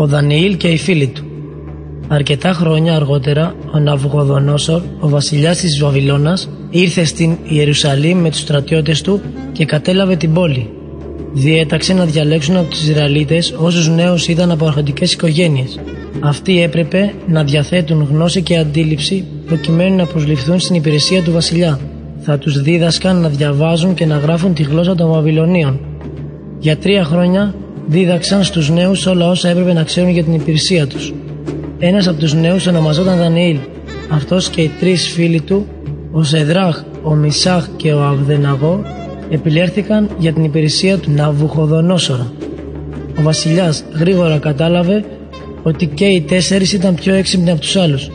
Ο Δανιήλ και οι φίλοι του. Αρκετά χρόνια αργότερα, ο Ναβουγοδονόσορ, ο βασιλιάς της Βαβυλώνας, ήρθε στην Ιερουσαλήμ με τους στρατιώτες του και κατέλαβε την πόλη. Διέταξε να διαλέξουν από τους Ισραηλίτες όσους νέους ήταν από αρχοντικές οικογένειες. Αυτοί έπρεπε να διαθέτουν γνώση και αντίληψη προκειμένου να προσληφθούν στην υπηρεσία του βασιλιά. Θα τους δίδασκαν να διαβάζουν και να γράφουν τη γλώσσα των Βαβυλωνίων. Για τρία χρόνια δίδαξαν στους νέους όλα όσα έπρεπε να ξέρουν για την υπηρεσία τους. Ένας από τους νέους ονομαζόταν Δανιήλ. Αυτός και οι τρεις φίλοι του, ο Σεδράχ, ο Μισάχ και ο Αβδεναγό, επιλέχθηκαν για την υπηρεσία του Ναβουχοδονόσορα. Ο βασιλιάς γρήγορα κατάλαβε ότι και οι τέσσερις ήταν πιο έξυπνοι από τους άλλους.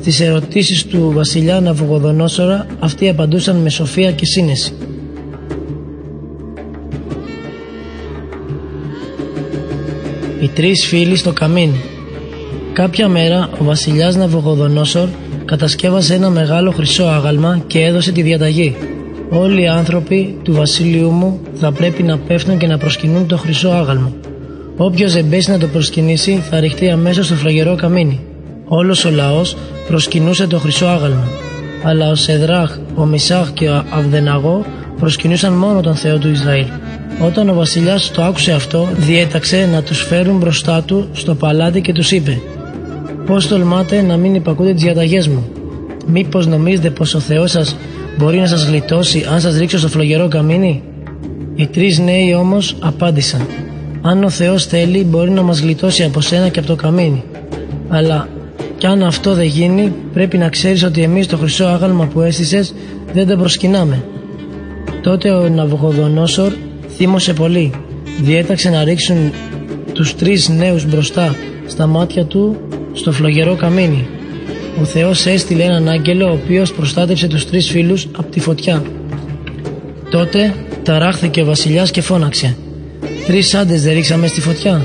Στις ερωτήσεις του βασιλιά Ναβουχοδονόσορα αυτοί απαντούσαν με σοφία και σύνεση. Οι τρεις φίλοι στο καμίνι Κάποια μέρα ο βασιλιάς Ναβουχοδονόσορ κατασκεύασε ένα μεγάλο χρυσό άγαλμα και έδωσε τη διαταγή. Όλοι οι άνθρωποι του βασίλειου μου θα πρέπει να πέφτουν και να προσκυνούν το χρυσό άγαλμα. Όποιος δεν να το προσκυνήσει θα ρηχτεί αμέσως στο φλαγερό καμίνι. Όλος ο λαός προσκυνούσε το χρυσό άγαλμα. Αλλά ο Σεδράχ, ο Μισάχ και ο Αβδεναγό προσκυνούσαν μόνο τον Θεό του Ισραήλ. Όταν ο βασιλιάς το άκουσε αυτό, διέταξε να τους φέρουν μπροστά του στο παλάτι και τους είπε: Πώς τολμάτε να μην υπακούτε τις διαταγές μου; Μήπως νομίζετε πως ο Θεός σας μπορεί να σας γλιτώσει αν σας ρίξω στο φλογερό καμίνι; Οι τρεις νέοι όμως απάντησαν: Αν ο Θεός θέλει, μπορεί να μας γλιτώσει από σένα και από το καμίνι. Αλλά κι αν αυτό δεν γίνει, πρέπει να ξέρεις ότι εμείς το χρυσό άγαλμα που έστησες δεν το προσκυνάμε. Τότε ο Ναβουχοδονόσορ θύμωσε πολύ. Διέταξε να ρίξουν τους τρεις νέους μπροστά στα μάτια του στο φλογερό καμίνι. Ο Θεός έστειλε έναν άγγελο ο οποίος προστάτευσε τους τρεις φίλους από τη φωτιά. Τότε ταράχθηκε ο βασιλιάς και φώναξε «Τρεις άντρες δεν ρίξαμε στη φωτιά.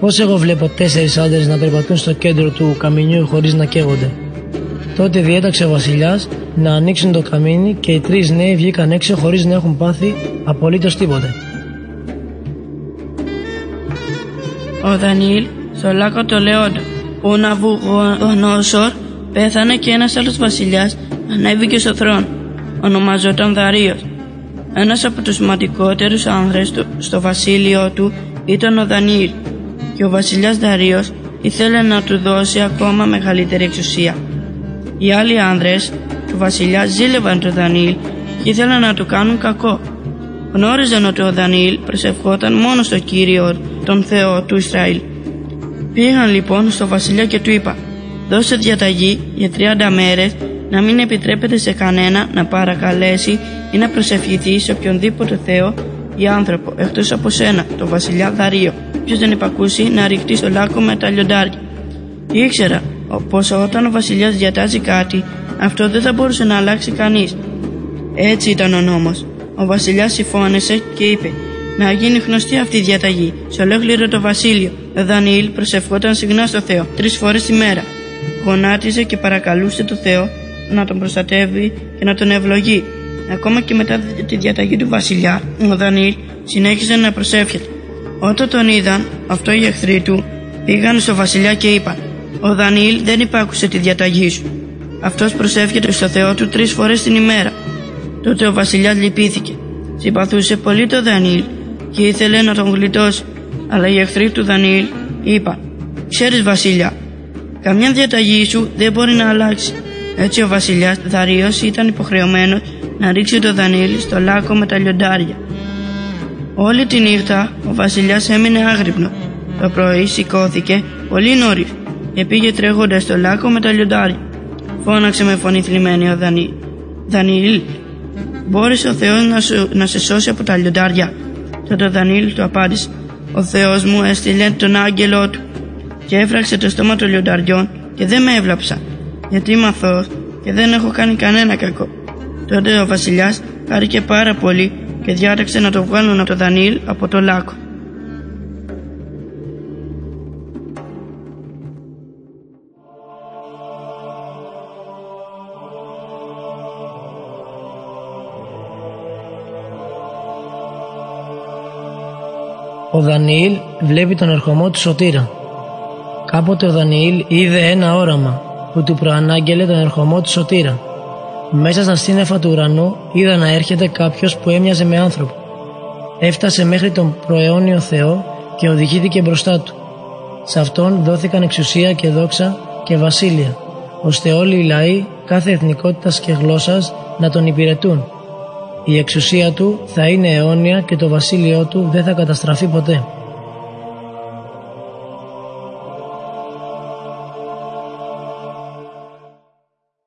Πώς εγώ βλέπω τέσσερις άντρες να περπατούν στο κέντρο του καμινιού χωρίς να καίγονται». Τότε διέταξε ο βασιλιάς να ανοίξουν το καμίνι και οι τρεις νέοι βγήκαν έξω χωρίς να έχουν πάθει απολύτως τίποτε. Ο Δανιήλ στο λάκκο το Λεόντο ο Ναβουγονόσορ πέθανε και ένας άλλος βασιλιάς ανέβηκε στο θρόνο. Ονομαζόταν Δαρίος. Ένας από τους σημαντικότερους άνδρες του στο βασίλειο του ήταν ο Δανιήλ και ο βασιλιάς Δαρίος ήθελε να του δώσει ακόμα μεγαλύτερη εξουσία. Οι άλλοι άνδρες του βασιλιά ζήλευαν τον Δανιήλ και ήθελαν να του κάνουν κακό. Γνώριζαν ότι ο Δανιήλ προσευχόταν μόνο στο Κύριο τον Θεό του Ισραήλ Πήγαν λοιπόν στο βασιλιά και του είπα «Δώσε διαταγή για 30 μέρες να μην επιτρέπεται σε κανένα να παρακαλέσει ή να προσευχηθεί σε οποιονδήποτε Θεό ή άνθρωπο εκτός από σένα, το βασιλιά Δαρίο. Ποιος δεν υπακούσει να ρηχτεί στο λάκκο με τα λιοντάρια». Ήξερα πως όταν ο βασιλιάς διατάζει κάτι, αυτό δεν θα μπορούσε να αλλάξει κανείς. Έτσι ήταν ο νόμος. Ο βασιλιάς συμφώνησε και είπε να γίνει γνωστή αυτή η διαταγή σε ολόκληρο το βασίλειο. Ο Δανιήλ προσευχόταν συχνά στο Θεό τρεις φορές τη μέρα. Γονάτιζε και παρακαλούσε το Θεό να τον προστατεύει και να τον ευλογεί. Ακόμα και μετά τη διαταγή του βασιλιά, ο Δανιήλ συνέχισε να προσεύχεται. Όταν τον είδαν, αυτό οι εχθροί του πήγαν στο βασιλιά και είπαν: Ο Δανιήλ δεν υπάκουσε τη διαταγή σου. Αυτός προσεύχεται στο Θεό του τρεις φορές την ημέρα. Τότε ο βασιλιάς λυπήθηκε. Συμπαθούσε πολύ το Δανιήλ και ήθελε να τον γλιτώσει. Αλλά οι εχθροί του Δανιήλ είπαν «Ξέρεις βασίλεια, καμιά διαταγή σου δεν μπορεί να αλλάξει». Έτσι ο βασιλιάς Δαρίος ήταν υποχρεωμένος να ρίξει το Δανιήλ στο λάκκο με τα λιοντάρια. Όλη τη νύχτα ο βασιλιάς έμεινε άγρυπνο. Το πρωί σηκώθηκε πολύ νωρίς και πήγε τρέχοντας στο λάκκο με τα λιοντάρια. Φώναξε με φωνή θλιμμένη ο Δανιήλ. Δανιήλ, μπόρεσε ο Θεός να, να σε σώσει από τα λιοντάρια. Τότε ο Δανίλ του απάντησε «Ο Θεός μου έστειλε τον άγγελό του και έφραξε το στόμα των λιονταριών και δεν με έβλαψα γιατί είμαι αθώος και δεν έχω κάνει κανένα κακό». Τότε ο βασιλιάς χάρηκε πάρα πολύ και διάταξε να το βγάλουν από το Δανίλ από το λάκκο. Ο Δανιήλ βλέπει τον ερχομό του Σωτήρα. Κάποτε ο Δανιήλ είδε ένα όραμα που του προανάγγελε τον ερχομό του σωτήρα. Μέσα στα σύννεφα του ουρανού είδα να έρχεται κάποιος που έμοιαζε με άνθρωπο. Έφτασε μέχρι τον προαιώνιο Θεό και οδηγήθηκε μπροστά του. Σε αυτόν δόθηκαν εξουσία και δόξα και βασίλεια, ώστε όλοι οι λαοί κάθε εθνικότητας και γλώσσας να τον υπηρετούν. Η εξουσία του θα είναι αιώνια και το βασίλειό του δεν θα καταστραφεί ποτέ.